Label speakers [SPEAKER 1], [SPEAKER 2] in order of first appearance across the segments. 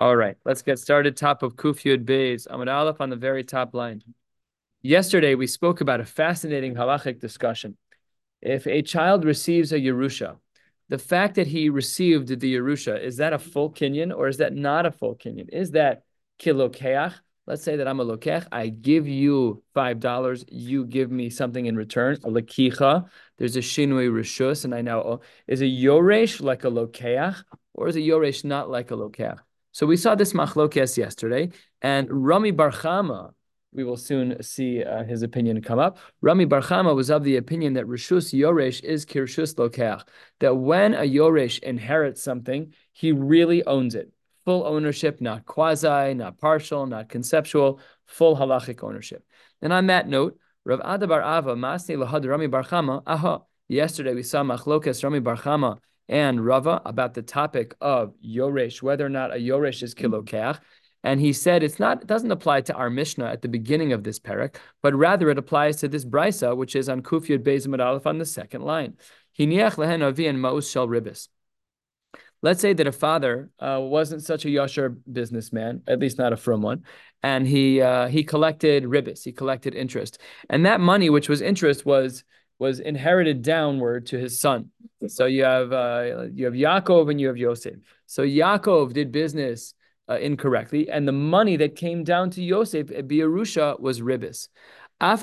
[SPEAKER 1] All right, let's get started. Top of Kuf Yud Beis, Amud Aleph on the very top line. Yesterday, we spoke about a fascinating halachic discussion. If a child receives a Yerusha, the fact that he received the Yerusha, is that a full kinyan or is that not a full kinyan? Is that kilokeach? Let's say that I'm a lokech. I give you $5. You give me something in return, a lakicha. There's a shinui rishus, and I now, oh, is a yoresh like a lokeach or is a yoresh not like a lokeach? So we saw this machlokes yesterday, and Rami Barchama, we will soon see uh, his opinion come up. Rami Barchama was of the opinion that Rishus Yoresh is Kirshus Lokach, that when a Yoresh inherits something, he really owns it. Full ownership, not quasi, not partial, not conceptual, full halachic ownership. And on that note, Rav Ada Bar Ava, Masni Lahad Rami Barchama, aha, yesterday we saw Machlokas Rami Barchama and Rava about the topic of Yoresh, whether or not a Yoresh is kilokach. And he said it's not, it doesn't apply to our Mishnah at the beginning of this parak, but rather it applies to this brisa, which is on Kufyud Beis Aleph on the second line. Hiniach lehen avi and maus shel ribis. Let's say that a father uh, wasn't such a yasher businessman, at least not a from one, and he uh, he collected ribis, he collected interest, and that money, which was interest, was was inherited downward to his son. So you have uh, you have Yaakov and you have Yosef. So Yaakov did business uh, incorrectly, and the money that came down to Yosef at Biarusha was ribis. Even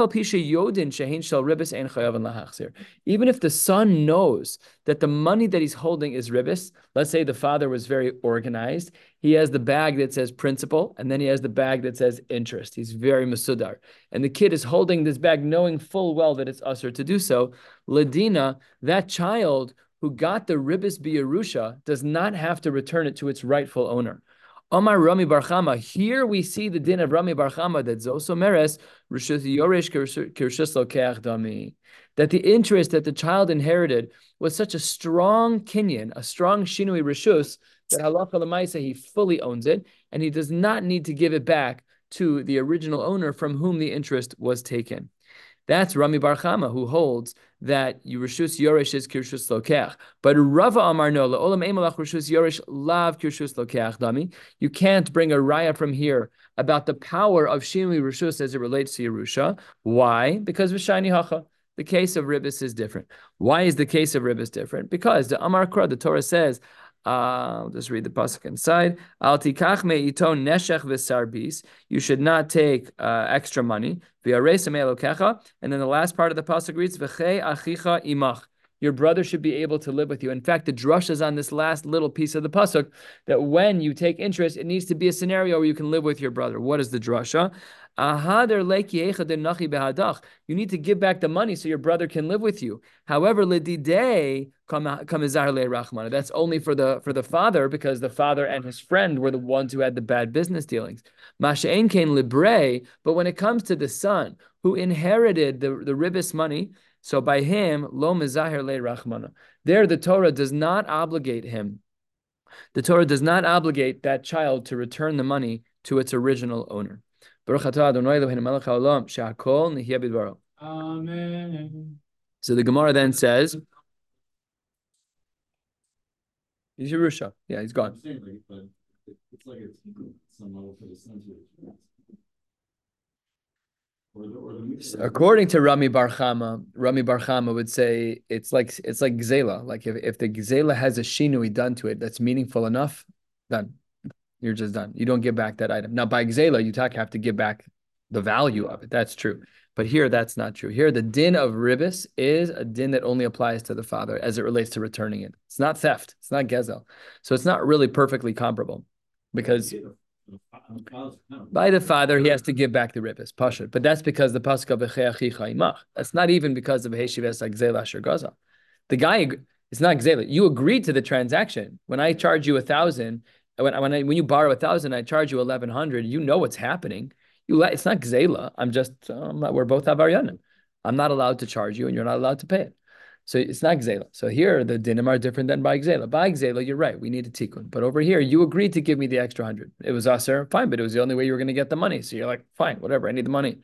[SPEAKER 1] if the son knows that the money that he's holding is ribis, let's say the father was very organized, he has the bag that says principal, and then he has the bag that says interest. He's very masudar. And the kid is holding this bag knowing full well that it's usher to do so. Ladina, that child who got the ribis biyarusha does not have to return it to its rightful owner. Omar Rami Barchama. Here we see the din of Rami Barchama that Kirshus Dami. That the interest that the child inherited was such a strong kinyan, a strong shinui rishus, that halacha lemaisa he fully owns it, and he does not need to give it back to the original owner from whom the interest was taken. That's Rami Barchama who holds that Yerusha Yoresh is Kirshus Lokech. But Rava Amar no, Olam Emalach Rishus Yoresh Lav Kirshus Lokech Dami. You can't bring a raya from here about the power of Shinui Rishus as it relates to Yerusha. Why? Because Vishani Hacha. The case of Ribis is different. Why is the case of Ribis different? Because the Amar Kra, the Torah says, I'll just read the pasuk inside. Al tikach me'iton neshech v'sarbis. You should not take uh, extra money. V'yareis And then the last part of the pasuk reads v'chei achicha imach. Your brother should be able to live with you. In fact, the drush is on this last little piece of the pasuk that when you take interest, it needs to be a scenario where you can live with your brother. What is the drasha? You need to give back the money so your brother can live with you. However, that's only for the for the father because the father and his friend were the ones who had the bad business dealings. But when it comes to the son who inherited the, the ribis money, so by him, lo mezahir le rachmana. There, the Torah does not obligate him. The Torah does not obligate that child to return the money to its original owner. Amen. So the Gemara then says, He's Yerusha. Yeah, he's gone. According to Rami Barchama, Rami Barchama would say it's like it's like gzela. Like if, if the gzela has a shinui done to it that's meaningful enough, done. you're just done. You don't give back that item. Now, by gzela, you have to give back the value of it. That's true. But here, that's not true. Here, the din of ribis is a din that only applies to the father as it relates to returning it. It's not theft. It's not gezel. So it's not really perfectly comparable because by the father, he has to give back the ribis, pashut. But that's because the pasuk of That's not even because of gaza. The guy, it's not gzela. You agreed to the transaction. When I charge you a thousand when when, I, when you borrow a thousand, I charge you eleven hundred. You know what's happening. You it's not gzela. I'm just we're both avaryanim. I'm not allowed to charge you, and you're not allowed to pay it. So it's not gzela. So here the dinim are different than by gzela. By gzela, you're right. We need a tikkun. But over here, you agreed to give me the extra hundred. It was aser, fine, but it was the only way you were going to get the money. So you're like, fine, whatever. I need the money.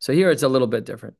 [SPEAKER 1] So here it's a little bit different.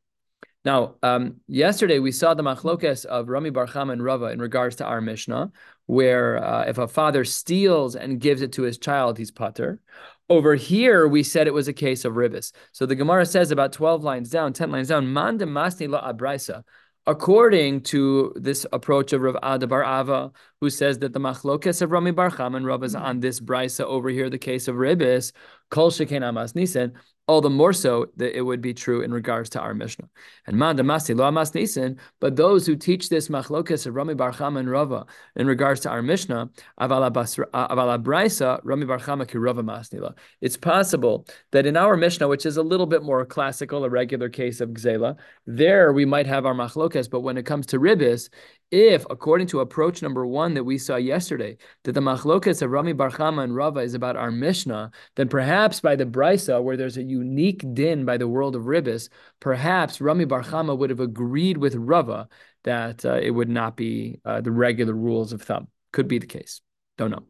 [SPEAKER 1] Now, um, yesterday we saw the machlokes of Rami Bar Chama and Rava in regards to our Mishnah, where uh, if a father steals and gives it to his child, he's pater. Over here, we said it was a case of ribis. So the Gemara says about 12 lines down, 10 lines down, man la abraisa. According to this approach of Rav Ada Bar Ava, who says that the machlokes of Rami Bar Chama and Rav is mm-hmm. on this brisa over here, the case of ribis, kol sheken amas nisen, all the more so that it would be true in regards to our Mishnah. And man damasi lo amas nisin, but those who teach this machlokas of Rami Bar Chama and Rava in regards to our Mishnah, avala brisa Rami Bar Chama ki Rava masnila. It's possible that in our Mishnah, which is a little bit more classical, a regular case of gzela, there we might have our machlokas, but when it comes to ribis, if, according to approach number one that we saw yesterday, that the machlokas of Rami Bar Chama and Rava is about our Mishnah, then perhaps by the Brisa, where there's a unique din by the world of Ribis, perhaps Rami Bar Chama would have agreed with Rava that uh, it would not be uh, the regular rules of thumb. Could be the case. Don't know.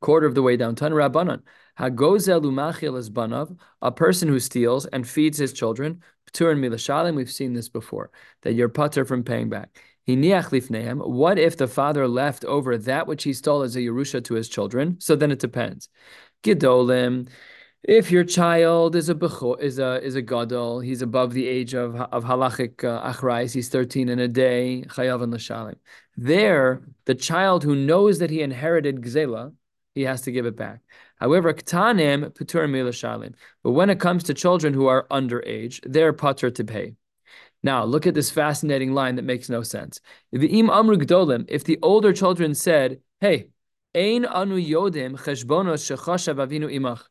[SPEAKER 1] Quarter of the way down, Tan Rabbanan. Hagozel umachil is banav, a person who steals and feeds his children. Ptur and milashalim, we've seen this before, that you're putter from paying back. What if the father left over that which he stole as a Yerusha to his children? So then it depends. Gidolim, if your child is a becho, is a is a gadol, he's above the age of of halachic uh, achrais, he's thirteen in a day, chayav and l'shalim. There, the child who knows that he inherited gzela, he has to give it back. However, ktanim putur milashalim. But when it comes to children who are underage, they're patur to pay. Now, look at this fascinating line that makes no sense. If the older children said, hey, ein anu yodim avinu imach.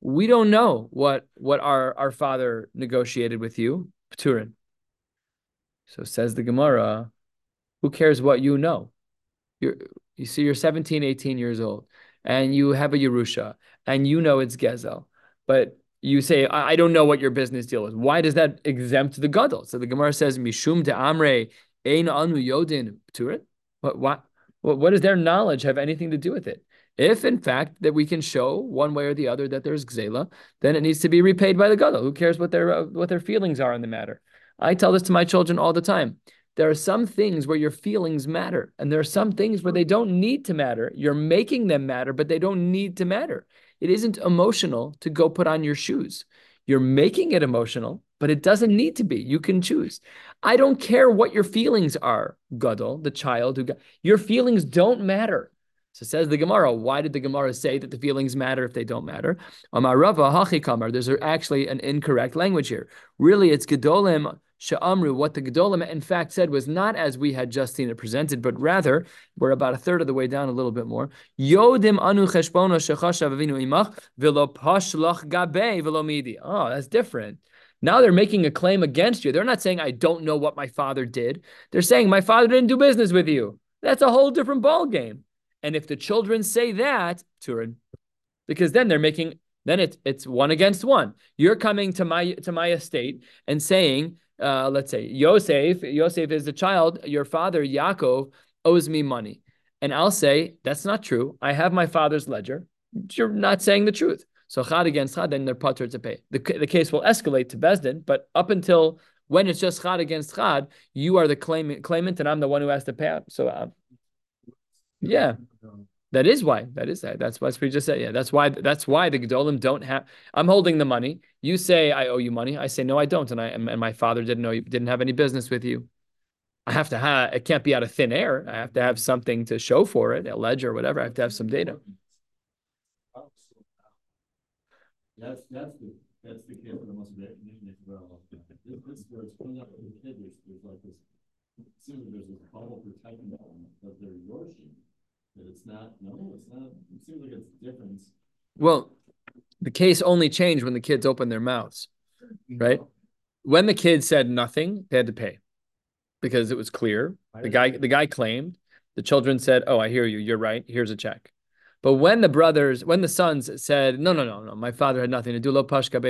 [SPEAKER 1] We don't know what, what our, our father negotiated with you, Pturin. So says the Gemara, who cares what you know? You're, you see, you're 17, 18 years old, and you have a Yerusha, and you know it's Gezel. But you say, I, I don't know what your business deal is. Why does that exempt the gadol? So the Gemara says, Mishum de Amre Ein Anu Yodin Turit. What, what, what does their knowledge have anything to do with it? If in fact that we can show one way or the other that there's gzela, then it needs to be repaid by the gadol. Who cares what their uh, what their feelings are in the matter? I tell this to my children all the time. There are some things where your feelings matter, and there are some things where they don't need to matter. You're making them matter, but they don't need to matter. It isn't emotional to go put on your shoes. You're making it emotional, but it doesn't need to be. You can choose. I don't care what your feelings are, Gadol, the child who got your feelings don't matter. So says the Gemara. Why did the Gemara say that the feelings matter if they don't matter? Amarava hachikamar. There's actually an incorrect language here. Really, it's Gedolim Sha'amru, what the Gedolim in fact said was not as we had just seen it presented, but rather, we're about a third of the way down, a little bit more. Yodim anu cheshbono avinu imach velo pashlach velo midi. Oh, that's different. Now they're making a claim against you. They're not saying, I don't know what my father did. They're saying, my father didn't do business with you. That's a whole different ball game. And if the children say that, Turin, because then they're making then it's it's one against one. You're coming to my to my estate and saying uh, let's say Yosef, Yosef is a child, your father Yaakov owes me money. And I'll say, that's not true. I have my father's ledger. You're not saying the truth. So chad against chad, then they're putter to pay. The, the case will escalate to Besdin, but up until when it's just chad against chad, you are the claimant, claimant and I'm the one who has to pay out. So, uh, yeah. That is why. That is that. That's what we just said. Yeah, that's why. That's why the gedolim don't have. I'm holding the money. You say I owe you money. I say no, I don't, and I and my father didn't know didn't have any business with you. I have to have. It can't be out of thin air. I have to have something to show for it, a ledger or whatever. I have to have some data. That's that's the that's the case for the most recognition as well. This, where it's pulling up the kid. There's, like this. Seems there's this bubble protecting them that they're yorshim it's not, no, it's not, it seems like it's different. Well, the case only changed when the kids opened their mouths, right? When the kids said nothing, they had to pay because it was clear. The guy, the guy claimed. The children said, "Oh, I hear you. You're right. Here's a check." But when the brothers, when the sons said, "No, no, no, no, my father had nothing to do," lo pashka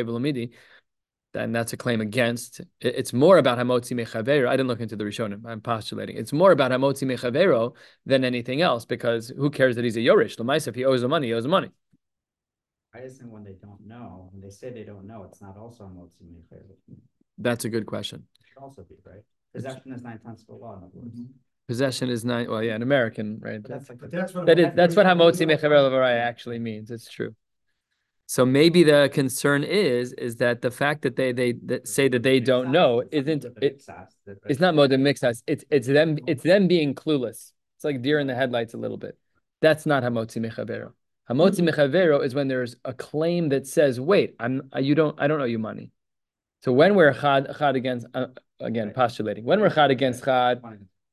[SPEAKER 1] then that's a claim against. It's more about hamotzi mechavero. I didn't look into the Rishonim. I'm postulating. It's more about hamotzi mechavero than anything else because who cares that he's a yorish? Lemaisa, if he owes the money, he owes the money.
[SPEAKER 2] I just think when they don't know, when they say they don't know, it's not also hamotzi mechavero.
[SPEAKER 1] That's a good question.
[SPEAKER 2] It Should also be, right? Possession is nine tenths of the law, in other words. Mm-hmm.
[SPEAKER 1] Possession is nine. Well, yeah, an American, right?
[SPEAKER 2] But that's like.
[SPEAKER 3] But that's what.
[SPEAKER 1] That is that's what hamotzi mechaber levaraya actually means. It's true. So maybe the concern is is that the fact that they they that say that they don't know isn't it, it's not modem mixas. It's it's them it's them being clueless. It's like deer in the headlights a little bit. That's not hamotzi mechavero. Hamotzi mechavero is when there's a claim that says, "Wait, I'm you don't I don't owe you money." So when we're chad chad against uh, again postulating when we're chad against chad,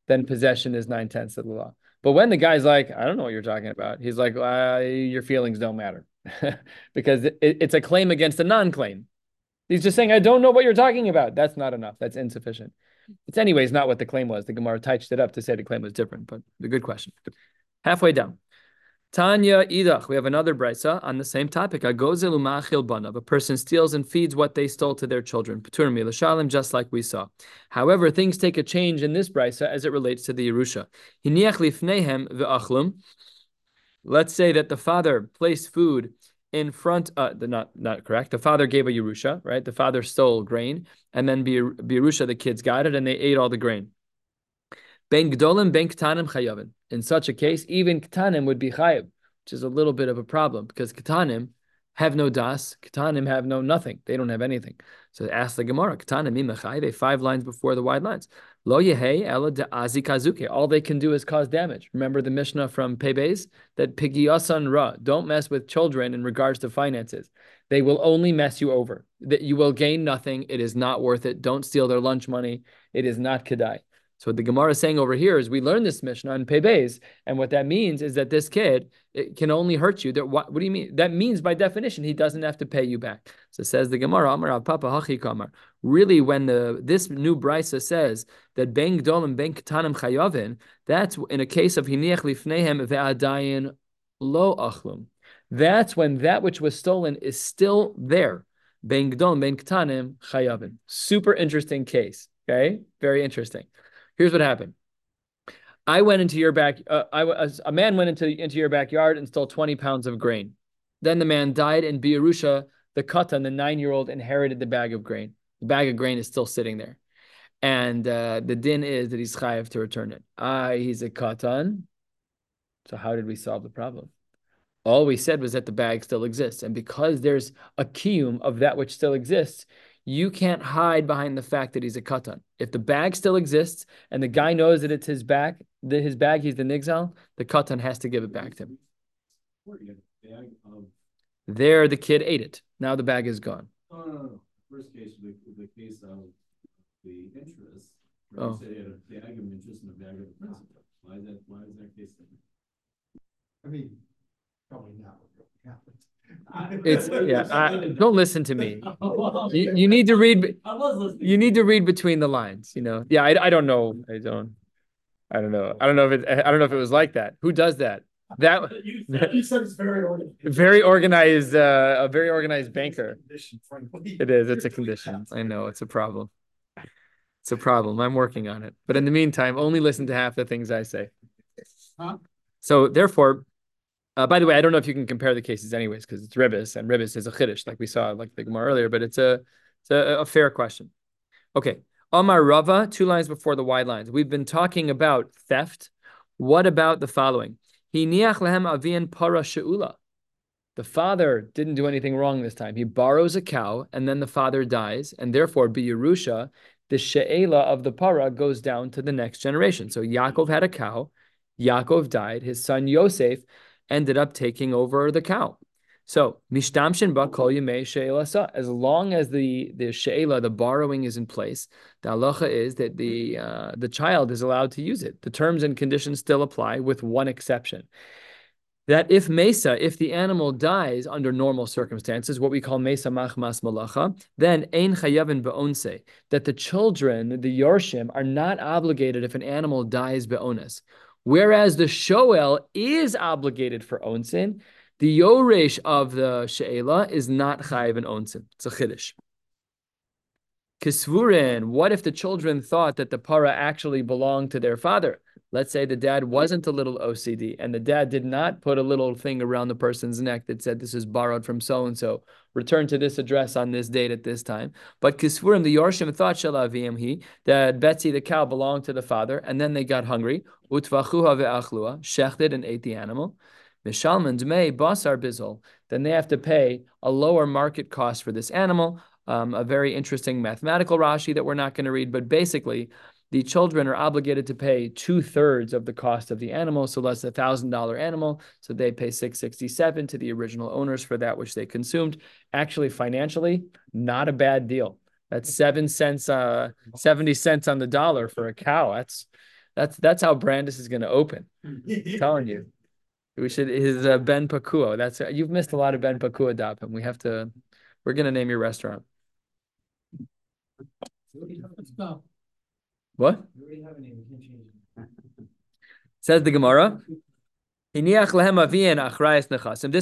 [SPEAKER 1] then possession is nine tenths of the law. But when the guy's like, "I don't know what you're talking about," he's like, uh, "Your feelings don't matter," because it, it's a claim against a non-claim. He's just saying, "I don't know what you're talking about." That's not enough. That's insufficient. It's anyways not what the claim was. The Gemara touched it up to say the claim was different, but a good question. Halfway down. Tanya Idach, we have another brisa on the same topic. Agozelu ma'achil banav. A person steals and feeds what they stole to their children. Just like we saw. However, things take a change in this brisa as it relates to the Yerusha. Hiniach. Let's say that the father placed food in front. Uh, the, not not correct. The father gave a Yerusha, right? The father stole grain, and then Yerusha, the kids got it, and they ate all the grain. Ben gdolim ben ktanim chayavin. In such a case, even ktanim would be chayav, which is a little bit of a problem because ktanim have no das, ktanim have no nothing. They don't have anything. So ask the Gemara, ktanim imachai. They five lines before the wide lines. Lo yehei ela de azikazuke. All they can do is cause damage. Remember the Mishnah from Pebez that pigiyasan ra. Don't mess with children in regards to finances. They will only mess you over. That you will gain nothing. It is not worth it. Don't steal their lunch money. It is not kedai. So what the Gemara is saying over here is we learn this Mishnah in Pebez, and what that means is that this kid it can only hurt you. That what, what do you mean? That means by definition he doesn't have to pay you back. So says the Gemara, Amar Papa Hachi Kamar. Really, when the this new brisa says that ben gdolim ben ketanim chayavin, that's in a case of hiniach lifnehem ve'adayin lo achlum. That's when that which was stolen is still there. Ben gdolim ben ketanim chayavin. Super interesting case. Okay, very interesting. Here's what happened. I went into your back. Uh, I was a man went into into your backyard and stole twenty pounds of grain. Then the man died, and Biarusha, the katan, the nine year old, inherited the bag of grain. The bag of grain is still sitting there, and uh, the din is that he's chayav to return it. Ah, he's a katan. So how did we solve the problem? All we said was that the bag still exists, and because there's a kiyum of that which still exists, you can't hide behind the fact that he's a katan. If the bag still exists and the guy knows that it's his bag, that his bag, he's the nigzal, the katan has to give it back to him. There, the kid ate it. Now the bag is gone.
[SPEAKER 4] Oh, no, no. First case, the, the case of the interest.
[SPEAKER 1] Oh.
[SPEAKER 4] Say a bag of interest and a bag of principal. Why is that, why is that case different?
[SPEAKER 3] I mean, probably not what happened.
[SPEAKER 1] It's yeah. I, don't listen to me. You, you need to read.
[SPEAKER 4] I was listening.
[SPEAKER 1] You need to read between the lines. You know. Yeah. I, I don't know. I don't. I don't know. I don't know if it. I don't know if it was like that. Who does that? That
[SPEAKER 3] You said it's very organized.
[SPEAKER 1] very organized. Uh, a very organized banker. It is. It's a condition. I know. It's a problem. It's a problem. I'm working on it. But in the meantime, only listen to half the things I say.
[SPEAKER 3] Huh?
[SPEAKER 1] So therefore, uh, by the way, I don't know if you can compare the cases anyways, because it's ribis and ribis is a chiddush, like we saw like the Gemara earlier, but it's a it's a, a fair question. Okay. Amar Rava, two lines before the wide lines. We've been talking about theft. What about the following? He niach lehem avian para she'ula. The father didn't do anything wrong this time. He borrows a cow, and then the father dies, and therefore Yerusha, the she'ela of the para goes down to the next generation. So Yaakov had a cow, Yaakov died, his son Yosef ended up taking over the cow. So mishtamshin ba kol yemei As long as the the she'ela, the borrowing is in place, the halacha is that the uh, the child is allowed to use it. The terms and conditions still apply, with one exception. That if mesa, if the animal dies under normal circumstances, what we call mesa machmas malacha, then ein chayavin be'onse, that the children, the yorshim, are not obligated if an animal dies be'ones. Whereas the Shoel is obligated for Onsin, the Yoresh of the She'ela is not Chayiv and Onsin. It's a Chiddush. Kisvurin, what if the children thought that the para actually belonged to their father? Let's say the dad wasn't a little OCD and the dad did not put a little thing around the person's neck that said this is borrowed from so and so. Return to this address on this date at this time. But Kisfurim, the Yorshim thought Shalavim he that Betsy the cow belonged to the father, and then they got hungry. Utvachuha ve'achlua, shechted and ate the animal. Mishalman may basar bizol. Then they have to pay a lower market cost for this animal. Um, a very interesting mathematical Rashi that we're not going to read, but basically the children are obligated to pay two thirds of the cost of the animal. So less a thousand dollar animal. So they pay 667 to the original owners for that which they consumed. Actually, financially, not a bad deal. That's seven cents, uh, 70 cents on the dollar for a cow. That's that's that's how Brandis is going to open. I'm telling you. We should his uh, Ben Pakuo. That's uh, you've missed a lot of Ben Pakuo Dapim. We have to. We're gonna name your restaurant. What? Says the Gemara. This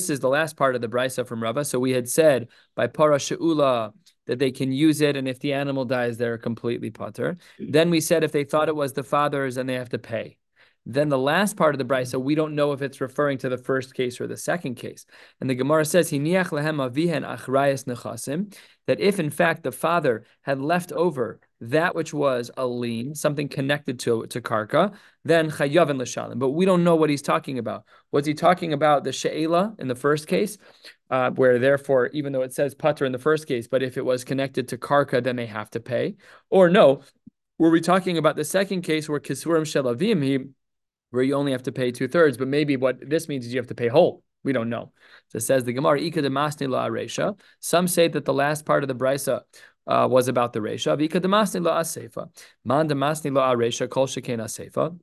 [SPEAKER 1] is the last part of the brisa from Rava. So we had said by para she'ula that they can use it, and if the animal dies, they're completely potter. Then we said if they thought it was the father's, and they have to pay. Then the last part of the brisa, we don't know if it's referring to the first case or the second case. And the Gemara says, that if in fact the father had left over that which was a lien, something connected to to karka, then chayavin l'shalim. But we don't know what he's talking about. Was he talking about the she'ela in the first case, uh, where therefore, even though it says putter in the first case, but if it was connected to karka, then they have to pay? Or no, were we talking about the second case where kisurim shelavim, he where you only have to pay two thirds, but maybe what this means is you have to pay whole. We don't know. So it says the Gemara, Ika de Masni la Aresha. Some say that the last part of the Brisa uh, was about the Resha. Ika de Masni la Asefa. Man de Masni la Aresha, Kol Sheken Asefa.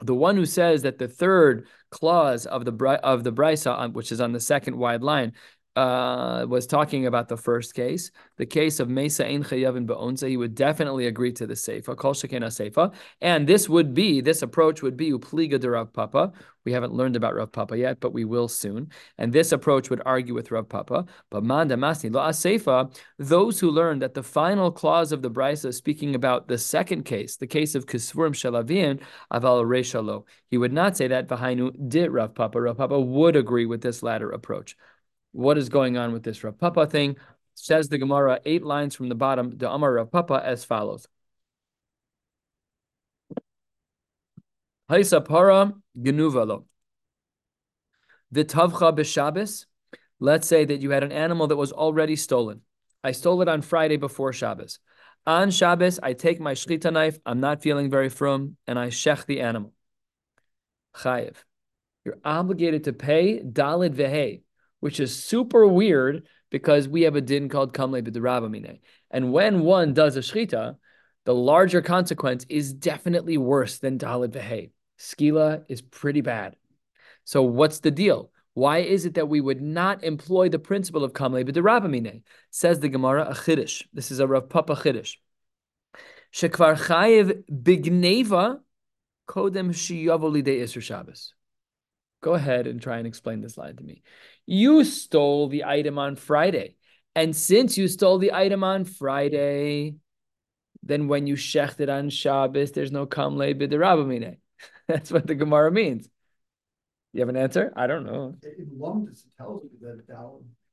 [SPEAKER 1] The one who says that the third clause of the of the brisa, which is on the second wide line, uh, was talking about the first case, the case of Mesa Ein Chayavin Be'onza, he would definitely agree to the Seifa, Kol Shekena Seifa. And this would be, this approach would be Upliga de Rav Papa. We haven't learned about Rav Papa yet, but we will soon. And this approach would argue with Rav Papa. But Manda Masni Lo Seifa, those who learned that the final clause of the Brisa speaking about the second case, the case of Kisvurim Shalavin, Aval Reshalo, he would not say that Vahainu did Rav Papa. Rav Papa would agree with this latter approach what is going on with this Rav Papa thing. Says the Gemara, eight lines from the bottom, the Amar Rav Papa as follows. Haisa para genuvalo. Vitavcha b'Shabbos. Let's say that you had an animal that was already stolen. I stole it on Friday before Shabbos. On Shabbos, I take my shchita knife. I'm not feeling very frum, and I shech the animal. Chayiv. You're obligated to pay dalid vehe which is super weird because we have a din called kamle b'derabamine. And when one does a shchita, the larger consequence is definitely worse than dalid v'hei. Skila is pretty bad. So what's the deal? Why is it that we would not employ the principle of kamle b'derabamine? Says the Gemara a chiddush. This is a Rav Papa chiddush. Shekvar chayev bigneva kodem shiyavoli Isra Shabbos. Go ahead and try and explain this line to me. You stole the item on Friday. And since you stole the item on Friday, then when you shechted on Shabbos, there's no kamle b'derabamine. That's what the Gemara means. You have an answer? I don't know.
[SPEAKER 3] In Lumdus, it tells you that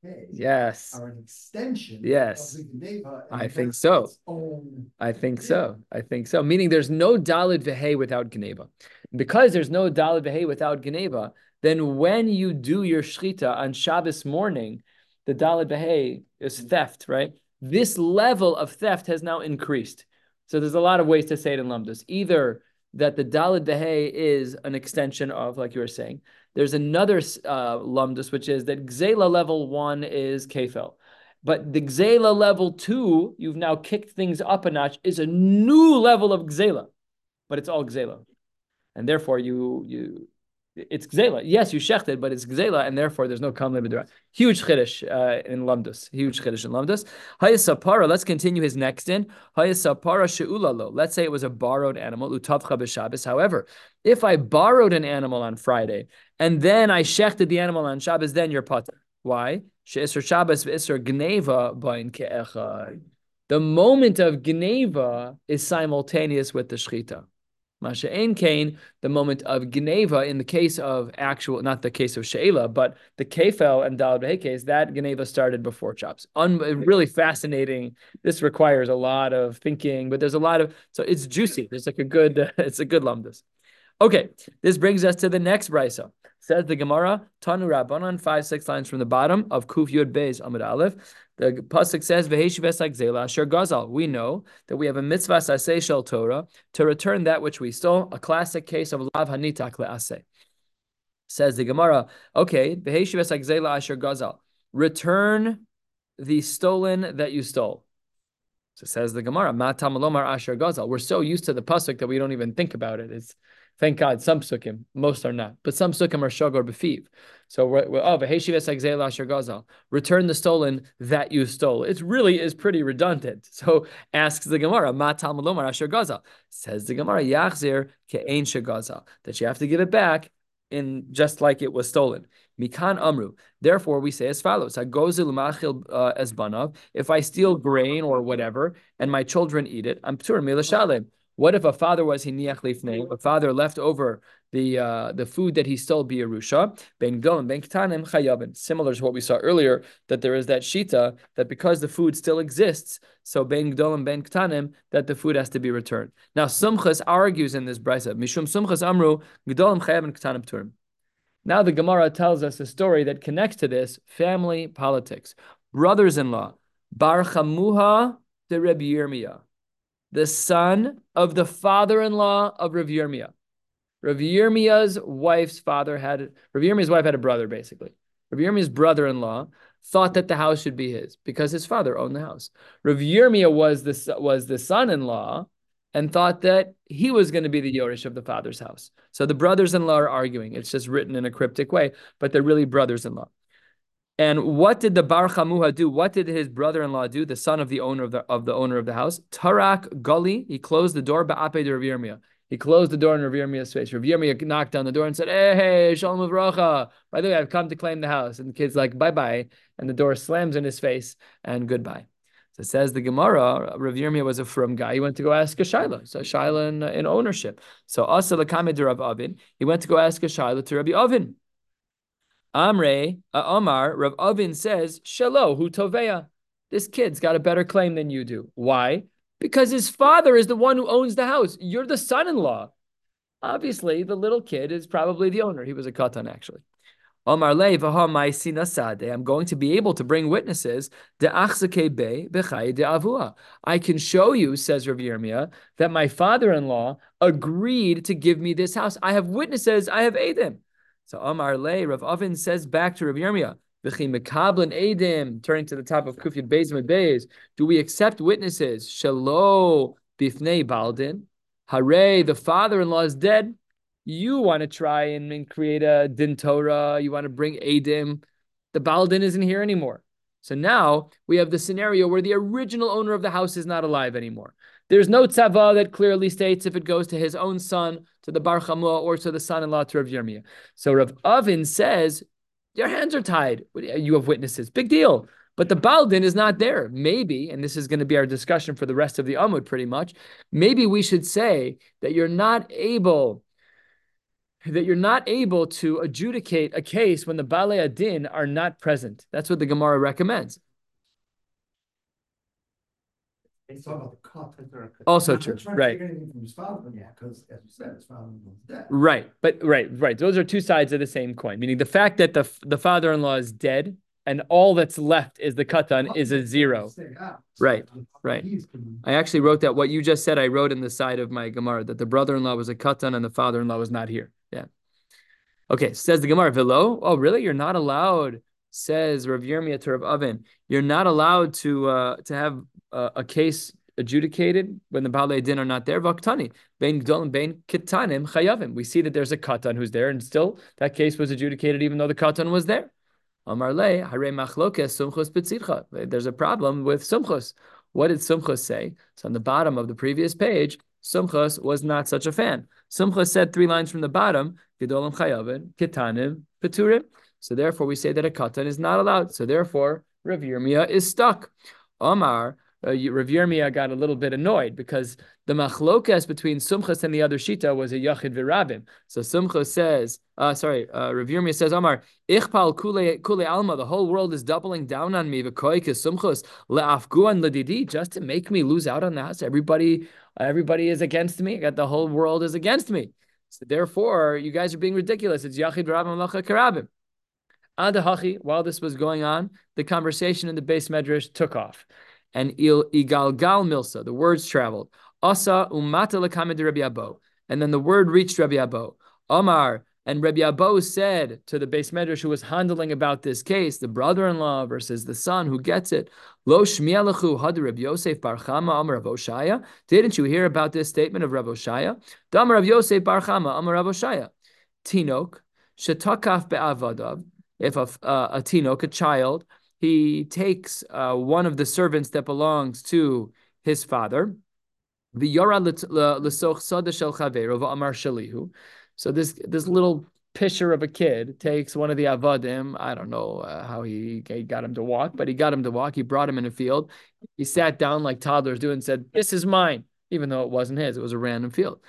[SPEAKER 3] Hay
[SPEAKER 1] Yes.
[SPEAKER 3] are an extension.
[SPEAKER 1] Yes.
[SPEAKER 3] of the Geneva,
[SPEAKER 1] I think so. I think so. I think so. Meaning there's no Dalid Vehe without Geneva. Because there's no Dalid Vehe without Geneva, then when you do your Shchita on Shabbos morning, the Dalid Vehe is theft, right? This level of theft has now increased. So there's a lot of ways to say it in Lumdus. Either that the Dalid Behe is an extension of, like you were saying. There's another uh, Lumdus, which is that Gzela level one is Kefel. But the Gzela level two, you've now kicked things up a notch, is a new level of Gzela. But it's all Gzela. And therefore, you you it's gzela. Yes, you shechted, but it's gzela, and therefore there's no kam lebedra. Huge chiddush uh, in lamdus. Huge chiddush in lamdus. Hayasapara. Let's continue his next in Hayasapara sheulalo. Let's say it was a borrowed animal utavcha b'Shabbos. However, if I borrowed an animal on Friday and then I shechted the animal on Shabbos, then you're potter. Why? She'isr Shabbos v'isr gneva bain ke'echad. The moment of gneva is simultaneous with the shechita. Masha Ein Kain, the moment of Geneva in the case of actual, not the case of Sheila, but the Kefel and Dalad case, that Geneva started before chops. Un- really fascinating. This requires a lot of thinking, but there's a lot of, so it's juicy. There's like a good, it's a good lumdus. Okay, this brings us to the next brisa. Says the Gemara, Tanu Rabbanon, five, six lines from the bottom of Kuf Yud Beis Amud Aleph. The pasuk says, Asher Gazal. We know that we have a mitzvah saseh shel Torah to return that which we stole. A classic case of lav hanitak le'aseh. Says the Gemara, okay, Asher Gazal. Return the stolen that you stole. So says the Gemara, Matam Asher Gazal. We're so used to the pasuk that we don't even think about it. It's Thank God, some sukkim, most are not, but some sukkim are shogor befiv. So we're, we're oh. Return the stolen that you stole. It really is pretty redundant. So asks the Gemara, ma talmud asher gazal. Says the Gemara, yachzir ke'ein shagazal. That you have to give it back in just like it was stolen. Mikan amru. Therefore, we say as follows: uh. If I steal grain or whatever, and my children eat it, I'm ptur milashalem. What if a father was hiniach lifnei? A father left over the uh, the food that he stole biyarusha ben gdolim ben ktanim chayavin. Similar to what we saw earlier, that there is that shita that because the food still exists, so ben gdolim ben ktanim that the food has to be returned. Now Sumchas argues in this brisa mishum Sumchas amru gdolim chayavin ktanim turim. Now the Gemara tells us a story that connects to this family politics. Brothers-in-law, Bar Chamuha de Yirmiyah the son of the father-in-law of Rav Yirmiyah. Rav Yirmiyah's wife's father had Rav Yirmiyah's wife had a brother, basically. Rav Yirmiyah's brother-in-law thought that the house should be his because his father owned the house. Rav Yirmiyah was the was the son-in-law and thought that he was going to be the Yorish of the father's house. So the brothers-in-law are arguing. It's just written in a cryptic way, but they're really brothers-in-law. And what did the Bar Chamuha do? What did his brother-in-law do, the son of the owner of the of the owner of the house? Tarak Gully, he closed the door, Ba'ape de Rav. He closed the door in Rav Yirmiyah's face. Rav Yirmiyah knocked on the door and said, Hey, hey, Shalom Avrocha. By the way, I've come to claim the house. And the kid's like, bye bye. And the door slams in his face and goodbye. So it says the Gemara, Rav Yirmiyah was a from guy. He went to go ask a Shaila. So Shaila in, in ownership. So Asa Lakame de Rav Avin. He went to go ask a Shaila to Rabbi Avin. Amre, Omar, Rav Avin says, Shalo, hu toveya. This kid's got a better claim than you do. Why? Because his father is the one who owns the house. You're the son-in-law. Obviously, the little kid is probably the owner. He was a katan, actually. Omar le I'm going to be able to bring witnesses. I can show you, says Rav Yirmiyah, that my father-in-law agreed to give me this house. I have witnesses. I have Adim. So Amar Le, Rav Avin says back to Rav Yirmiyah, mekablin edim, turning to the top of Kufyat Beis Beis, do we accept witnesses? Shalo bifnei baldin. Hare, the father-in-law is dead. You want to try and, and create a din Torah. You want to bring edim. The baldin isn't here anymore. So now we have the scenario where the original owner of the house is not alive anymore. There's no tzava that clearly states if it goes to his own son, to the Bar Chamua, or to the son-in-law to Rav Yirmiyah. So Rav Avin says, your hands are tied. You have witnesses. Big deal. But the Baldin is not there. Maybe, and this is going to be our discussion for the rest of the Amud pretty much, maybe we should say that you're not able that you're not able to adjudicate a case when the Balei Adin are not present. That's what the Gemara recommends.
[SPEAKER 3] It's all about the cut.
[SPEAKER 1] Also true, right?
[SPEAKER 3] Yeah, because as you said, his father dead.
[SPEAKER 1] Right, but right, right. Those are two sides of the same coin. Meaning the fact that the the father-in-law is dead and all that's left is the katan is a zero. Right, right. I actually wrote that. What you just said, I wrote in the side of my Gemara that the brother-in-law was a katan and the father-in-law was not here. Yeah. Okay, says the Gemara, Velo. Oh, really? You're not allowed. Says Rav Yirmiyah to Rav Avin. You're not allowed to uh, to have uh, a case adjudicated when the Balei Din are not there. Vaktani, Gdolim, Kitanim, Chayavim. We see that there's a Katan who's there, and still that case was adjudicated even though the Katan was there. There's a problem with Sumchos. What did Sumchos say? It's on the bottom of the previous page, Sumchos was not such a fan. Sumchos said three lines from the bottom, Gedolim Chayavim, Kitanim, Peturim. So therefore we say that a Katan is not allowed. So therefore, Rav Yirmiyah is stuck. Omar, uh, Rav Yirmiyah got a little bit annoyed because the machlokas between Sumchus and the other Shita was a Yachid Virabim. So Sumchus says, uh, sorry, uh, Rav Yirmiyah says, Amar, Ichpal kule, kule alma, the whole world is doubling down on me, v'koik is Sumchus, le'afguan ledidi, just to make me lose out on the house. Everybody, everybody is against me. I got the whole world is against me. So therefore, you guys are being ridiculous. It's Yachid Virabim Karabim. Adahachi, while this was going on, the conversation in the base medrash took off and il igalgal milsa. The words traveled. Asa umata lakamid Rabbi Abo. And then the word reached Rabbi Abo. Omar and Rabbi Abo said to the base medrash who was handling about this case, the brother-in-law versus the son who gets it, Lo shmielachu had Rabbi Yosef bar Chama Amar Rav Oshaya. Didn't you hear about this statement of Rav Oshaya? Damar Rav Yosef bar Chama Amar Rav Oshaya. Tinok shetakaf be'avadav. If a, uh, a tinok, a child, he takes uh, one of the servants that belongs to his father. So this this little pisher of a kid takes one of the avadim. I don't know uh, how he, he got him to walk, but he got him to walk. He brought him in a field. He sat down like toddlers do and said, "This is mine," even though it wasn't his. It was a random field.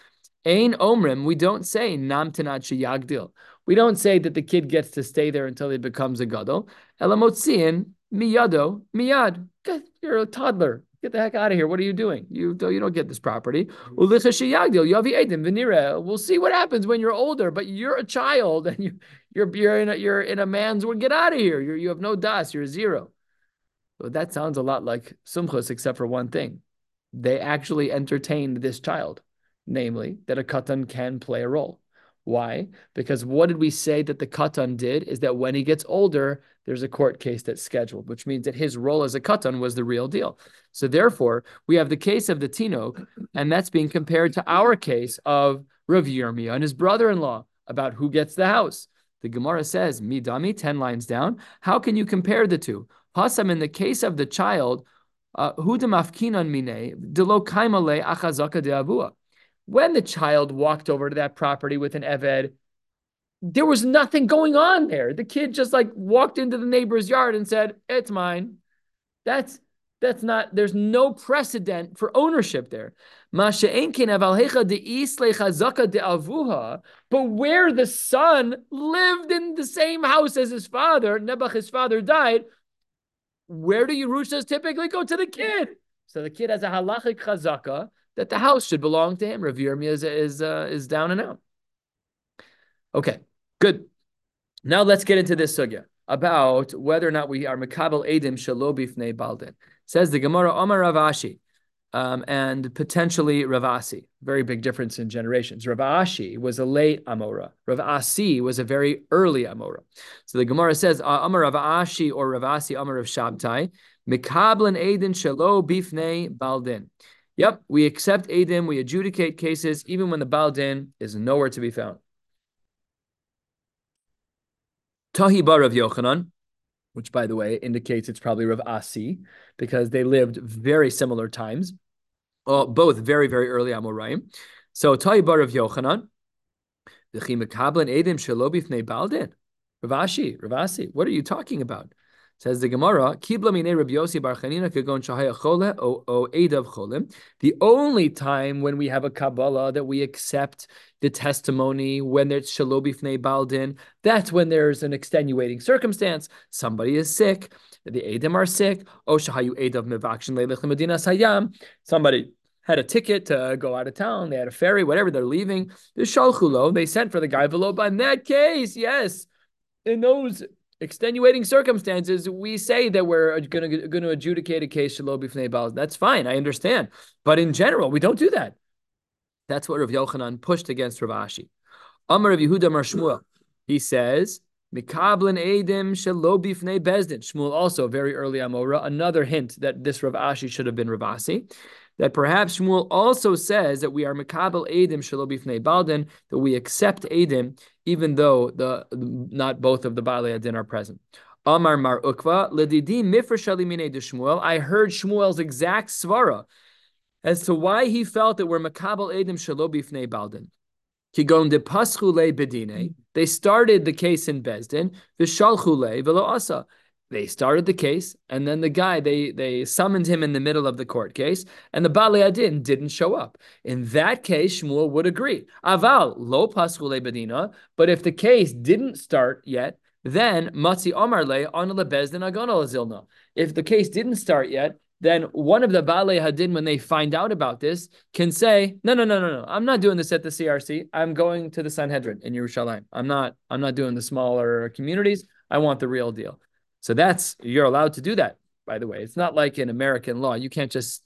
[SPEAKER 1] Ain omrim. We don't say nam yagdil. We don't say that the kid gets to stay there until he becomes a gadol. Elamotziin miyado miyad. You're a toddler. Get the heck out of here. What are you doing? You, you don't get this property. We'll see what happens when you're older, but you're a child and you, you're, you're, in a, you're in a man's world. Get out of here. You're, you have no das. You're a zero. So that sounds a lot like Sumchus, except for one thing. They actually entertained this child, namely that a katan can play a role. Why? Because what did we say that the katan did is that when he gets older, there's a court case that's scheduled, which means that his role as a katan was the real deal. So therefore, we have the case of the tinok, and that's being compared to our case of Rav Yirmiyah and his brother-in-law about who gets the house. The Gemara says, Midami, 10 lines down. How can you compare the two? Hasam, in the case of the child, uh, who demafkinan mine, delo kaimale achazaka de when the child walked over to that property with an Eved, there was nothing going on there. The kid just like walked into the neighbor's yard and said, It's mine. That's that's not there's no precedent for ownership there. But where the son lived in the same house as his father, Nebuch, his father died, where do Yerushas typically go to the kid? So the kid has a halachic chazaka that the house should belong to him. Rav Yirmiyah is is, uh, is down and out. Okay, good. Now let's get into this sugya about whether or not we are mekabel edim shalo bifnei baldin. Says the Gemara Omar Ravashi. Um, and potentially Ravasi. Very big difference in generations. Ravashi was a late Amora. Ravasi was a very early Amora. So the Gemara says, Amar Ravashi or Ravasi, Amar of Shabtai, Mikablan Aiden Shalo Bifnei Baldin. Yep, we accept Adim, we adjudicate cases even when the Baldin is nowhere to be found. Tahi bar of Yochanan, which by the way indicates it's probably Rav Asi, because they lived very similar times, uh, both very, very early Amoraim. So Tahi bar of Yochanan, Edim Shalobi Baldin. Ravashi, Ravasi, what are you talking about? Says the Gemara, Kibla Bar kagon chole o edav cholim. The only time when we have a Kabbalah that we accept the testimony when there's shalobi fnei baldin, that's when there's an extenuating circumstance. Somebody is sick, the edim are sick. O shahayu edav mevakshin medina sayam. Somebody had a ticket to go out of town. They had a ferry, whatever. They're leaving. The shalchulo. They sent for the guy below. But in that case, yes, in those extenuating circumstances, we say that we're going to going to adjudicate a case shalom b'fnei baal. That's fine, I understand. But in general, we don't do that. That's what Rav Yochanan pushed against Rav Ashi. Amar Rav Yehuda Mar Shmuel. He says, Mikablan Edim Shelo Bifnei Bezdin. Shmuel also very early Amora. Another hint that this Rav Ashi should have been Rav Asi that perhaps Shmuel also says that we are Mekabel Edim Shelo Bifnei Baldin, that we accept Edim even though the not both of the Baalei Adin are present. Amar Mar Ukva, Ledidi Mifra Shalimine de Shmuel. I heard Shmuel's exact svara as to why he felt that we're Makabal Edim Shalo Bifnei Baldin. Kigon de Paschule Bedine. They started the case in Bezdin, Vishalchule Velo Asa. They started the case, and then the guy they they summoned him in the middle of the court case, and the Bali Adin didn't show up. In that case, Shmuel would agree. Aval lo paskule bedina, but if the case didn't start yet, then matzi omar omarle on lebezdin agonal zilna. If the case didn't start yet, then one of the Baalei Hadin, when they find out about this, can say, no, no, no, no, no, I'm not doing this at the CRC. I'm going to the Sanhedrin in Yerushalayim. I'm not, I'm not doing the smaller communities. I want the real deal. So that's you're allowed to do that, by the way. It's not like in American law. You can't just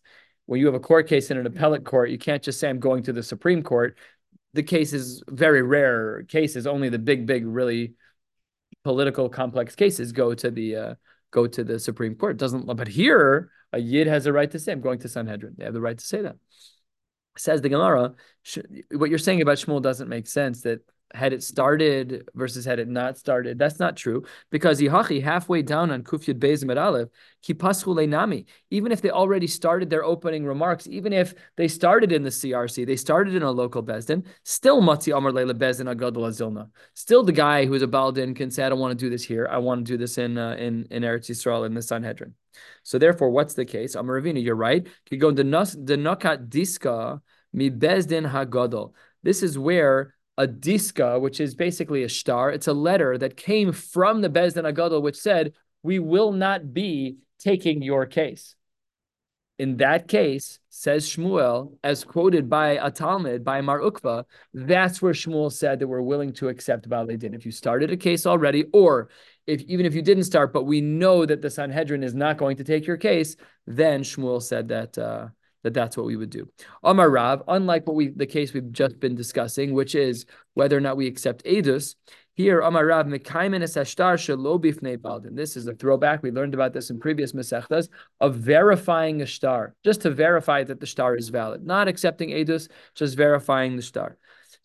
[SPEAKER 1] when you have a court case in an appellate court, you can't just say I'm going to the Supreme Court. The case is very rare cases. Only the big, big, really political complex cases go to the uh, go to the Supreme Court. It doesn't but here a yid has a right to say, I'm going to Sanhedrin. They have the right to say that. Says the Gemara, what you're saying about Shmuel doesn't make sense that had it started versus had it not started. That's not true because Yihachi halfway down on Kufyud Beis Aleph, Kipaschu Nami. Even if they already started their opening remarks, even if they started in the CRC, they started in a local Bezdin, still Matzi Amar Leila Bezdin Agadol Azilna. Still the guy who's a Baldin can say, I don't want to do this here. I want to do this in uh, in, in Eretz Yisrael in the Sanhedrin. So therefore, what's the case? Amar Ravina, you're right. You go the Nakat Diska Mi Bezdin Hagadol. This is where a diska, which is basically a star. It's a letter that came from the Bezdin Agadol, which said, "We will not be taking your case." In that case, says Shmuel, as quoted by a Talmud, by Mar Ukva, that's where Shmuel said that we're willing to accept Baalei. If you started a case already, or if even if you didn't start, but we know that the Sanhedrin is not going to take your case, then Shmuel said that uh, that that's what we would do. Amar Rav, unlike what we the case we've just been discussing, which is whether or not we accept edus. Here, Amar Rav Mekaimen es ashtar shelo bifnei baldin. This is a throwback. We learned about this in previous mesechtas of verifying a star, just to verify that the star is valid, not accepting edus, just verifying the star.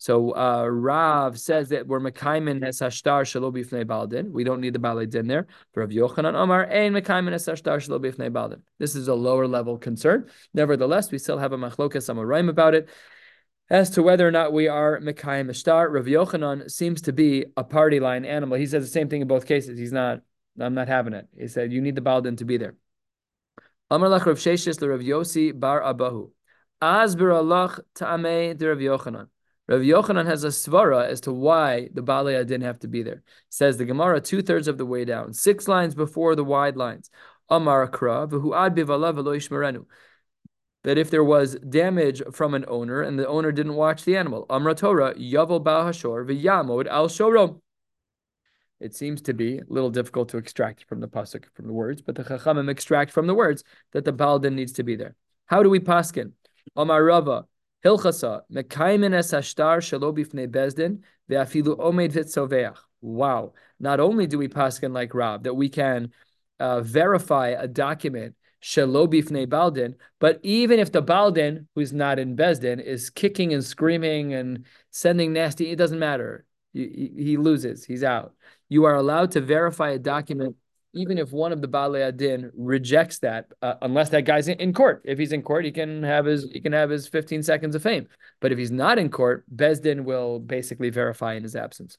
[SPEAKER 1] So uh, Rav says that we're Mekaimen es hashtar shelo bifnei baldin. We don't need the balei din there. For Rav Yochanan Omar, ein Mekaimen es hashtar shelo bifnei baldin. This is a lower level concern. Nevertheless, we still have a machlokas amoraim about it. As to whether or not we are Mekayim Ishtar, Rav Yochanan seems to be a party line animal. He says the same thing in both cases. He's not, I'm not having it. He said, you need the Baldin to be there. Amar lach Rav Sheshis Rav Yosi bar Abahu. Az biralach ta'amei de Rav Yochanan. Rav Yochanan has a svara as to why the Balei didn't have to be there. Says the Gemara two thirds of the way down, six lines before the wide lines. Amar Kra v'hu ad bivalav That if there was damage from an owner and the owner didn't watch the animal, Amra Torah yavel ba hashor v'yamod al shoro. It seems to be a little difficult to extract from the pasuk from the words, but the Chachamim extract from the words that the Baldin needs to be there. How do we paskin? Amar Rava Hilchasa, Mekaimen es hashtar shalo bifnei bezdin, ve'afilu omed vitzoveach. Wow. Not only do we paskin like Rab, that we can uh, verify a document shalo bifnei baldin, but even if the baldin, who's not in bezdin, is kicking and screaming and sending nasty, it doesn't matter. He, he loses. He's out. You are allowed to verify a document even if one of the Baalei Adin rejects that, uh, unless that guy's in, court. If he's in court, he can have his he can have his 15 seconds of fame. But if he's not in court, Bezdin will basically verify in his absence.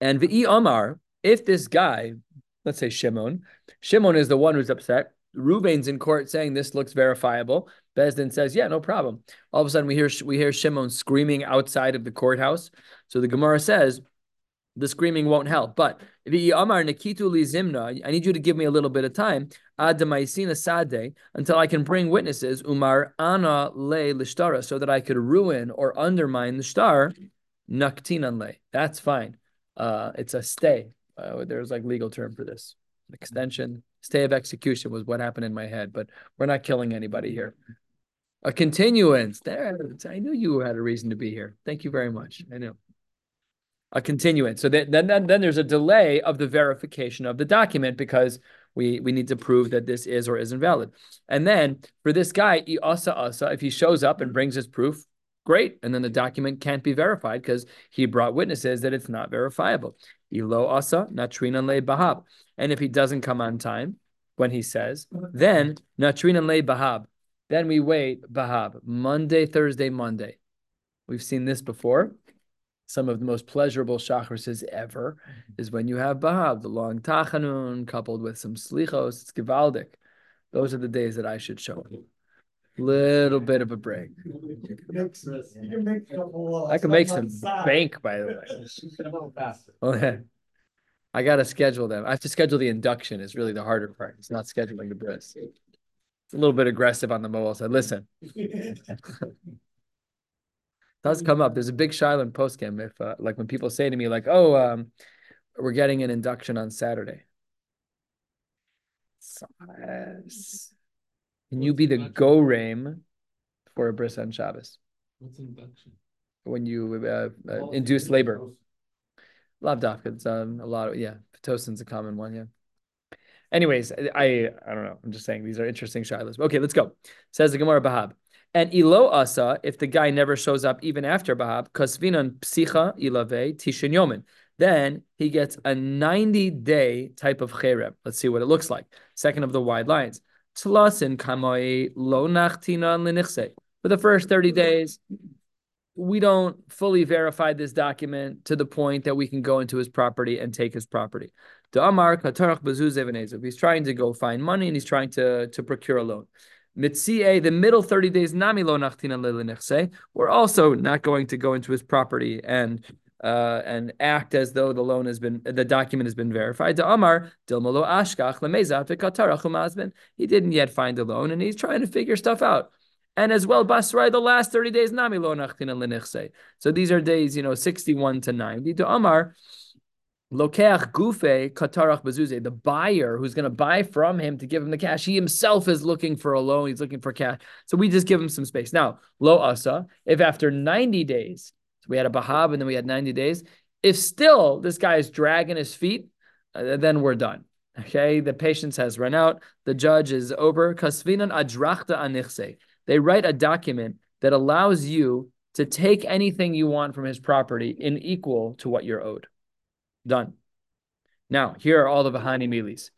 [SPEAKER 1] And V'i Omar, if this guy, let's say Shimon, Shimon is the one who's upset. Ruvain's in court saying this looks verifiable. Bezdin says, "Yeah, no problem." All of a sudden, we hear we hear Shimon screaming outside of the courthouse. So the Gemara says the screaming won't help. But Nikitu li Zimna, I need you to give me a little bit of time. Sade until I can bring witnesses. Umar Ana le lishtara, so that I could ruin or undermine the star. Naktinan le. That's fine. Uh, it's a stay. Uh, there's like legal term for this. Extension, stay of execution was what happened in my head, but we're not killing anybody here. A continuance. There, I knew you had a reason to be here. Thank you very much. I know a continuance. So then, then, then there's a delay of the verification of the document because we, we need to prove that this is or isn't valid. And then for this guy, asa if he shows up and brings his proof, great. And then the document can't be verified because he brought witnesses that it's not verifiable. Ilo asa, natrinan le bahab. And if he doesn't come on time when he says, then natrinan le bahab. Then we wait bahab, Monday, Thursday, Monday. We've seen this before. Some of the most pleasurable shachrises ever is when you have Bahab, the long tachanun coupled with some slichos. It's givaldic. Those are the days that I should show up. Little bit of a break.
[SPEAKER 3] Can make couple. uh,
[SPEAKER 1] I can make some
[SPEAKER 3] outside.
[SPEAKER 1] bank, by the way. Oh. I gotta schedule them. I have to schedule the induction is really the harder part. It's not scheduling the bris. It's a little bit aggressive on the mobile side. Listen, does come up. There's a big Shiloh postcam if uh, like when people say to me like, "Oh, um, we're getting an induction on Saturday." Can you be the go rame for a bris on Shabbos
[SPEAKER 4] What's induction?
[SPEAKER 1] when you uh, uh, induce labor? Lav dafka. It's um a lot of yeah. Pitocin's a common one. Yeah. Anyways, I I don't know. I'm just saying these are interesting shilas. Okay, let's go. Says the Gemara Bahab. And ilo asa if the guy never shows up even after Bahab kasvinan psicha ilave tishin yomin. Then he gets a 90 day type of cherem. Let's see what it looks like. Second of the wide lines. Tlasin kamoi lo. For the first 30 days, we don't fully verify this document to the point that we can go into his property and take his property. He's trying to go find money and he's trying to, to procure a loan. Mitzie, the middle 30 days, Nami lo nachtina lelinichse. We're also not going to go into his property and uh, and act as though the loan has been the document has been verified. The Amar Dilmalo Ashkach Lemezat. He didn't yet find a loan and he's trying to figure stuff out. And as well, Basrai, the last 30 days, Nami lo nachtina lenichse. So these are days, you know, 61 to 90. To Amar, Lokeach Gufe Katarach Bazuze, the buyer who's going to buy from him to give him the cash. He himself is looking for a loan. He's looking for cash. So we just give him some space. Now, Lo Asa, if after 90 days, so we had a Bahab and then we had 90 days, if still this guy is dragging his feet, uh, then we're done. Okay, the patience has run out. The judge is over. Kasvinan adrachta anichse. They write a document that allows you to take anything you want from his property in equal to what you're owed. Done. Now, here are all the Vahani Milis.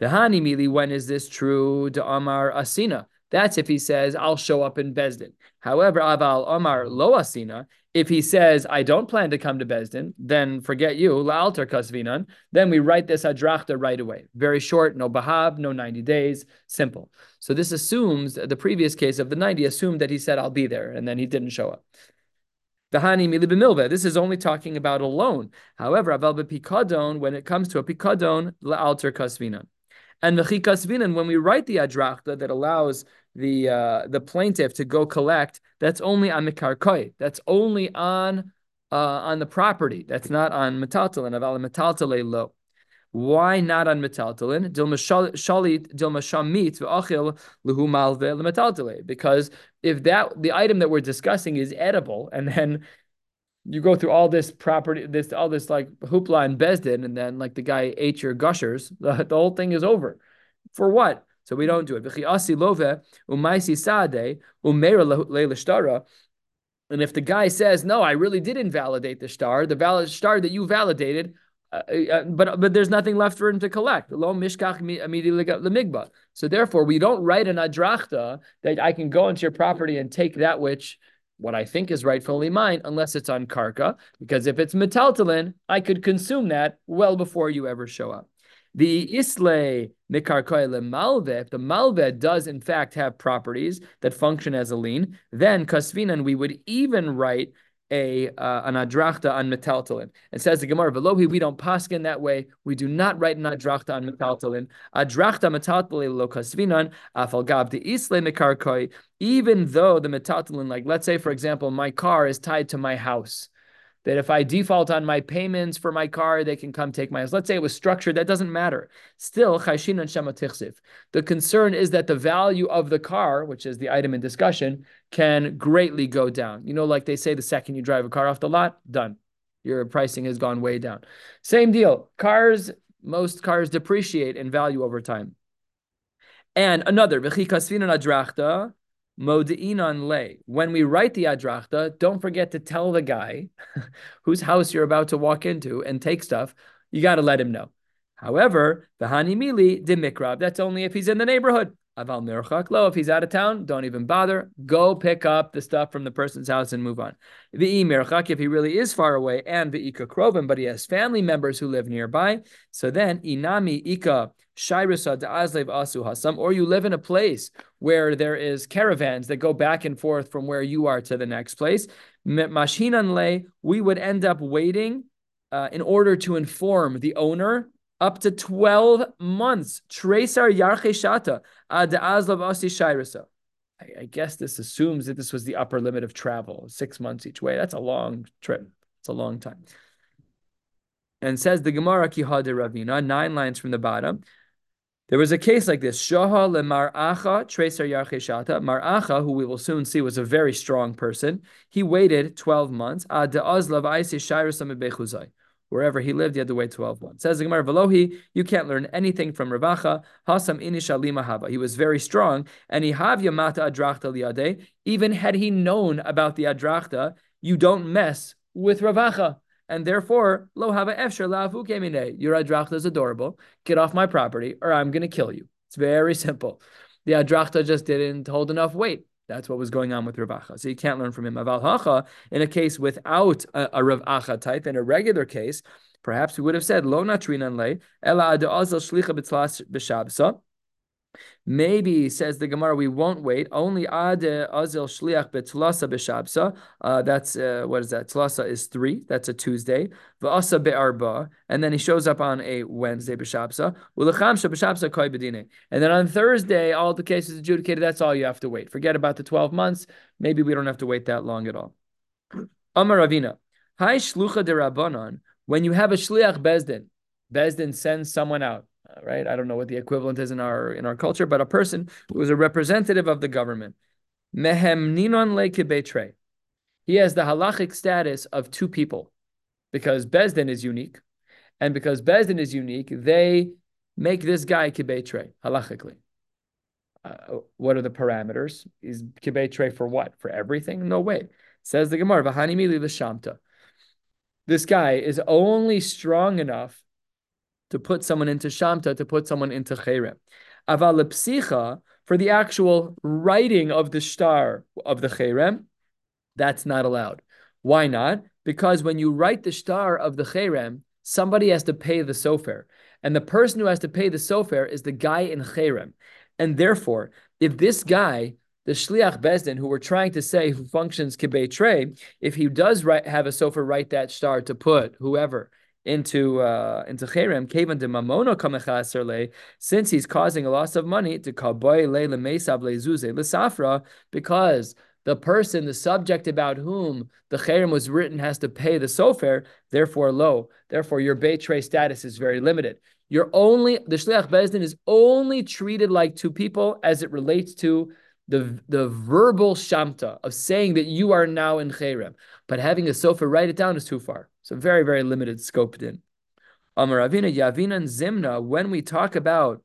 [SPEAKER 1] Vahani Mili, when is this true? To Amar Asina. That's if he says, I'll show up in Besdin. However, Aval Omar Lo Asina, if he says, I don't plan to come to Besdin, then forget you, La'alter Kasvinan, then we write this Adrachta right away. Very short, no Bahab, no 90 days, simple. So this assumes, the previous case of the 90 assumed that he said, I'll be there, and then he didn't show up. This is only talking about a loan. However, aval b'pikadon, when it comes to a pikadon, la'alter kasvinan. And the kasvinan, when we write the adrachta that allows the uh, the plaintiff to go collect, that's only on mikarkoi. That's only on uh, on the property. That's not on metaltalin. Aval metaltale lo. Why not on metaltalin? Because if that the item that we're discussing is edible, and then you go through all this property, this all this like hoopla and bezdin, and then like the guy ate your gushers, the, the whole thing is over. For what? So we don't do it. And if the guy says, "No, I really did invalidate the star, the valid star that you validated," uh, uh, but but there's nothing left for him to collect. Lo mishkach. So therefore, we don't write an adrachta that I can go into your property and take that which what I think is rightfully mine, unless it's on karka. Because if it's metaltalin, I could consume that well before you ever show up. The isle mikarkoy malve, if the malve does in fact have properties that function as a lien, then kasvinan we would even write a uh, an adrachta on metaltalin. It says the Gemara Velohi, we don't paskin that way. We do not write an adrachta on metaltalin. Adrachta metaltalin lo kasvinan afal gab the isle mikarkoy. Even though the metaltalin, like let's say for example, my car is tied to my house that if I default on my payments for my car, they can come take my house. Let's say it was structured, that doesn't matter. Still, chayshin and shematichsif. The concern is that the value of the car, which is the item in discussion, can greatly go down. You know, like they say, the second you drive a car off the lot, done. Your pricing has gone way down. Same deal. Cars, most cars depreciate in value over time. And another, Modi'inan lay. When we write the adrachta, don't forget to tell the guy whose house you're about to walk into and take stuff. You got to let him know. However, the hanimili de mikrab. That's only if he's in the neighborhood. Aval mirchak lo. If he's out of town, don't even bother. Go pick up the stuff from the person's house and move on. V'i mirchak, if he really is far away, and v'ika krovim, but he has family members who live nearby. So then inami ika shayrisa da'azlev asu hasam, or you live in a place where there is caravans that go back and forth from where you are to the next place. Mashinan le, we would end up waiting uh, in order to inform the owner up to 12 months. Tresar yarche shata ad azlav asi. I guess this assumes that this was the upper limit of travel, six months each way. That's a long trip. It's a long time. And says the Gemara Kihade Ravina, nine lines from the bottom. There was a case like this. Shaha le Mar'acha, Treser Yarcheshata. Mar'acha, who we will soon see was a very strong person, he waited 12 months. Ad Azlav Aisi Shairasam. Wherever he lived, he had to wait 12 months. Says the Gemara, Velohi, you can't learn anything from Ravacha. Hasam inishalima. He was very strong, and he havya mata adrachta liade. Even had he known about the adrachta, you don't mess with Ravacha. And therefore, lo hava efshar lafu kemine. Your adrachta is adorable. Get off my property, or I'm going to kill you. It's very simple. The adrachta just didn't hold enough weight. That's what was going on with Rav Acha. So you can't learn from him. Aval Hacha, in a case without a, a Rav Acha type, in a regular case, perhaps we would have said, Lo natrinan le, ela ad shlicha b'shabsa. Maybe says the Gemara, we won't wait. Only ad azil shliach betlasa b'shabsa. Uh, that's uh, what is that? Tlasa is three. That's a Tuesday. V'asa be'arba, and then he shows up on a Wednesday b'shabsa. U'lechamsha b'shabsa koi bedine. And then on Thursday, all the cases adjudicated. That's all you have to wait. Forget about the twelve months. Maybe we don't have to wait that long at all. Amar Ravina, Hi shlucha de rabbanon. When you have a shliach bezdin, bezdin sends someone out right? I don't know what the equivalent is in our in our culture, but a person who is a representative of the government. Mehem ninon le He has the halachic status of two people, because Bezdin is unique, and because Bezdin is unique, they make this guy kibetre halachically. Uh, what are the parameters? Is kibetre for what? For everything? No way. Says the Gemara. This guy is only strong enough to put someone into Shamta, to put someone into Cherem. Aval psicha, for the actual writing of the star of the Cherem, that's not allowed. Why not? Because when you write the star of the Cherem, somebody has to pay the sofer. And the person who has to pay the sofer is the guy in Cherem. And therefore, if this guy, the Shliach Bezdin, who we're trying to say who functions Trey, if he does write, have a sofer write that star to put whoever into uh, into cherem kevan de mamono kamechaserle since he's causing a loss of money to kaboy le lemesav lezuze lesafra because the person, the subject about whom the cherem was written, has to pay the sofer. Therefore, low. Therefore, your betray status is very limited. You're only the shliach bezdin is only treated like two people as it relates to the, the verbal shamta of saying that you are now in cherem. But having a sofer write it down is too far. So very, very limited scope in. Amar Avina Yavina and Zimna, when we talk about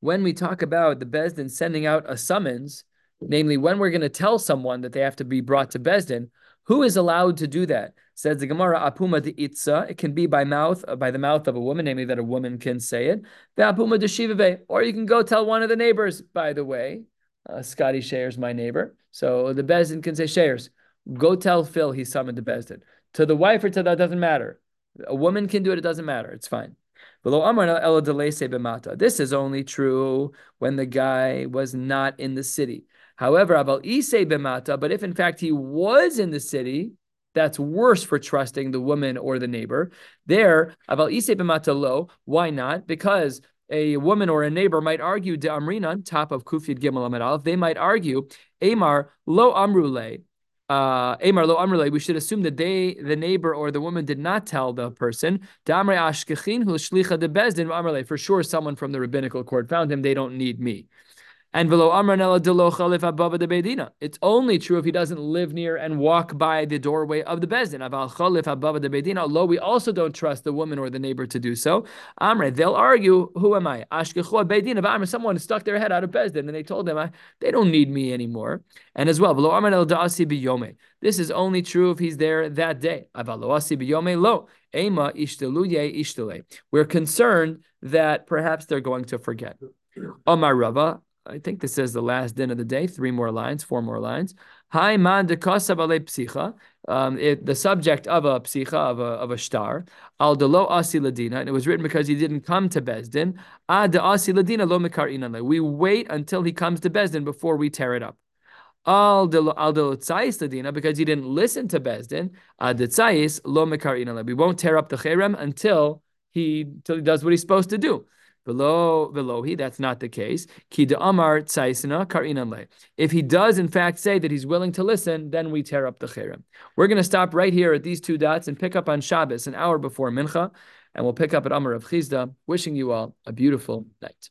[SPEAKER 1] when we talk about the Besdin sending out a summons, namely when we're going to tell someone that they have to be brought to Besdin, who is allowed to do that? Says the Gemara, Apuma de Itza. It can be by mouth, by the mouth of a woman, namely that a woman can say it. The Apuma de Shivabe. Or you can go tell one of the neighbors, by the way. Uh, Scotty Shares, my neighbor. So the Bezdin can say, Shares, go tell Phil he summoned the Bezdin. To the wife or to that doesn't matter. A woman can do it, it doesn't matter. It's fine. This is only true when the guy was not in the city. However, but if in fact he was in the city, that's worse for trusting the woman or the neighbor. There. Why not? Because a woman or a neighbor might argue de amrinan, top of kufid gimel amid They might argue, Amar lo amrule uh, lo amrle, we should assume that they, the neighbor or the woman, did not tell the person. Damre ashkechin hu shlicha de bezdin amrle. For sure, someone from the rabbinical court found him. They don't need me. And velo amranella delocha if above the bedina. It's only true if he doesn't live near and walk by the doorway of the bezdin. Aval chalif above the bedina. Although we also don't trust the woman or the neighbor to do so. Amre, they'll argue, who am I? Ashkechu bedina. Amre, someone stuck their head out of bezdin and they told them, they don't need me anymore. And as well, velo amranella da'asi biyome. This is only true if he's there that day. Aval lo'asi biyome lo. Ema ishteluye ishtele. We're concerned that perhaps they're going to forget. Omar Rava, I think this is the last din of the day. Three more lines, four more lines. Hi man de psicha. Um, it, the subject of a psicha of a of a star al de lo asi ladina, and it was written because he didn't come to Bezdin. Ad de lo mekar We wait until he comes to Bezdin before we tear it up. Al de al de ladina because he didn't listen to Bezdin. Ad de lo mekar We won't tear up the cherem until he until he does what he's supposed to do. Velohi, that's not the case. Ki de Amar Tsaisina Karinan If he does in fact say that he's willing to listen, then we tear up the cherem. We're going to stop right here at these two dots and pick up on Shabbos an hour before Mincha, and we'll pick up at Amar Rav Chisda. Wishing you all a beautiful night.